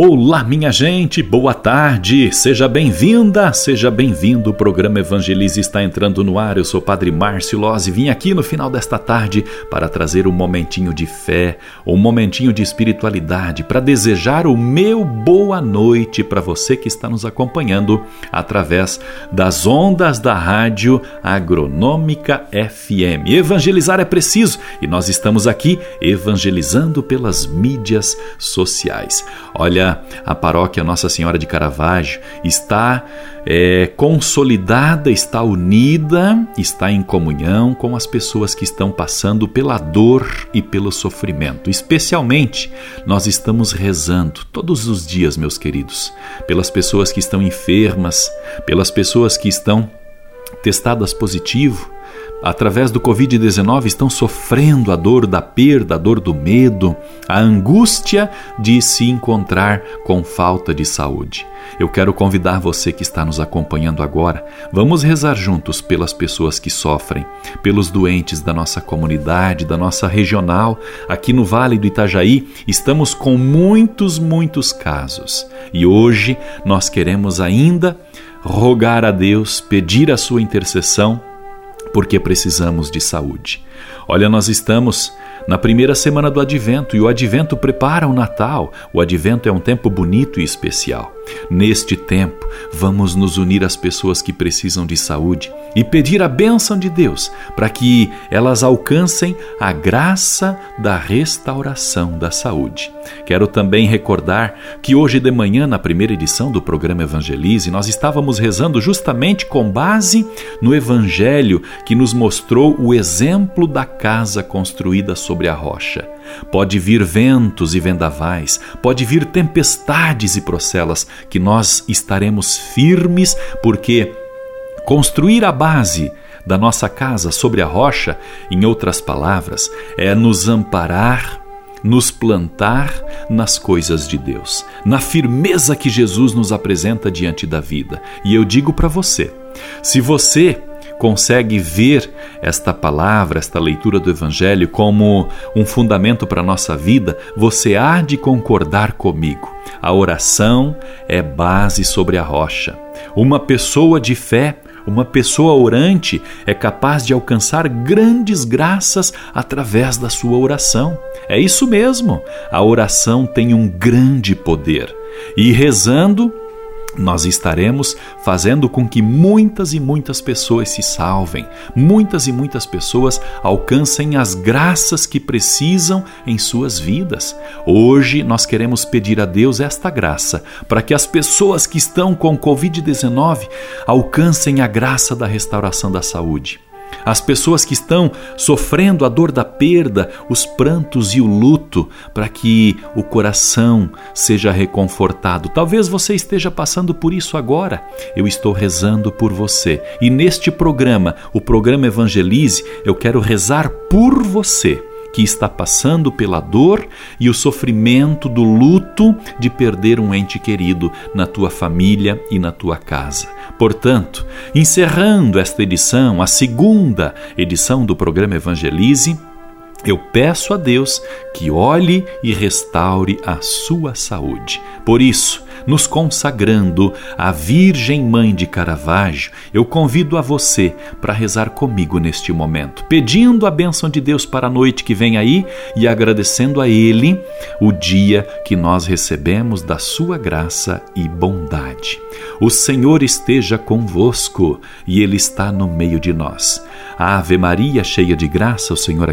Olá, minha gente, boa tarde, seja bem-vinda, seja bem-vindo. O programa Evangelize está entrando no ar. Eu sou Padre Márcio Loz e vim aqui no final desta tarde para trazer um momentinho de fé, um momentinho de espiritualidade, para desejar o meu boa noite para você que está nos acompanhando através das ondas da rádio Agronômica FM. Evangelizar é preciso e nós estamos aqui evangelizando pelas mídias sociais. Olha, a paróquia Nossa Senhora de Caravaggio está é, consolidada, está unida, está em comunhão com as pessoas que estão passando pela dor e pelo sofrimento. Especialmente, nós estamos rezando todos os dias, meus queridos, pelas pessoas que estão enfermas, pelas pessoas que estão testadas positivo através do Covid-19 estão sofrendo a dor da perda, a dor do medo, a angústia de se encontrar com falta de saúde. Eu quero convidar você que está nos acompanhando agora. Vamos rezar juntos pelas pessoas que sofrem, pelos doentes da nossa comunidade, da nossa regional. Aqui no Vale do Itajaí, estamos com muitos, muitos casos. E hoje nós queremos ainda rogar a Deus, pedir a sua intercessão porque precisamos de saúde. Olha, nós estamos na primeira semana do Advento e o Advento prepara o Natal. O Advento é um tempo bonito e especial. Neste tempo, vamos nos unir às pessoas que precisam de saúde e pedir a bênção de Deus para que elas alcancem a graça da restauração da saúde. Quero também recordar que hoje de manhã, na primeira edição do programa Evangelize, nós estávamos rezando justamente com base no Evangelho que nos mostrou o exemplo da casa construída sobre a rocha. Pode vir ventos e vendavais, pode vir tempestades e procelas, que nós estaremos firmes, porque construir a base da nossa casa sobre a rocha, em outras palavras, é nos amparar nos plantar nas coisas de Deus, na firmeza que Jesus nos apresenta diante da vida. E eu digo para você: se você consegue ver esta palavra, esta leitura do Evangelho como um fundamento para a nossa vida, você há de concordar comigo. A oração é base sobre a rocha. Uma pessoa de fé uma pessoa orante é capaz de alcançar grandes graças através da sua oração. É isso mesmo, a oração tem um grande poder. E rezando, nós estaremos fazendo com que muitas e muitas pessoas se salvem, muitas e muitas pessoas alcancem as graças que precisam em suas vidas. Hoje nós queremos pedir a Deus esta graça para que as pessoas que estão com Covid-19 alcancem a graça da restauração da saúde as pessoas que estão sofrendo a dor da perda, os prantos e o luto, para que o coração seja reconfortado. Talvez você esteja passando por isso agora. Eu estou rezando por você. E neste programa, o programa Evangelize, eu quero rezar por você que está passando pela dor e o sofrimento do luto de perder um ente querido na tua família e na tua casa. Portanto, encerrando esta edição, a segunda edição do programa Evangelize, eu peço a Deus que olhe e restaure a sua saúde. Por isso, nos consagrando à Virgem Mãe de Caravaggio, eu convido a você para rezar comigo neste momento, pedindo a bênção de Deus para a noite que vem aí e agradecendo a Ele o dia que nós recebemos da Sua graça e bondade. O Senhor esteja convosco e Ele está no meio de nós. Ave Maria, cheia de graça, o Senhor é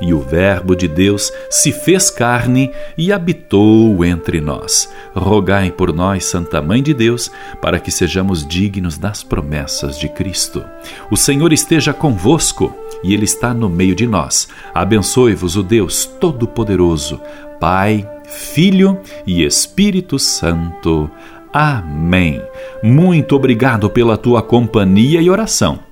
E o Verbo de Deus se fez carne e habitou entre nós. Rogai por nós, Santa Mãe de Deus, para que sejamos dignos das promessas de Cristo. O Senhor esteja convosco e Ele está no meio de nós. Abençoe-vos o Deus Todo-Poderoso, Pai, Filho e Espírito Santo. Amém. Muito obrigado pela tua companhia e oração.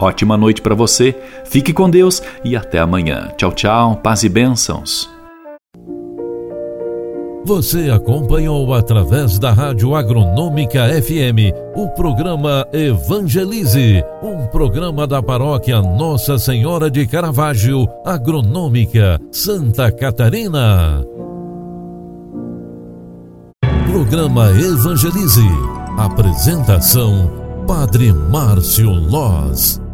Ótima noite para você, fique com Deus e até amanhã. Tchau, tchau, paz e bênçãos. Você acompanhou através da Rádio Agronômica FM o programa Evangelize, um programa da paróquia Nossa Senhora de Caravaggio, Agronômica, Santa Catarina. Programa Evangelize. Apresentação: Padre Márcio Loz.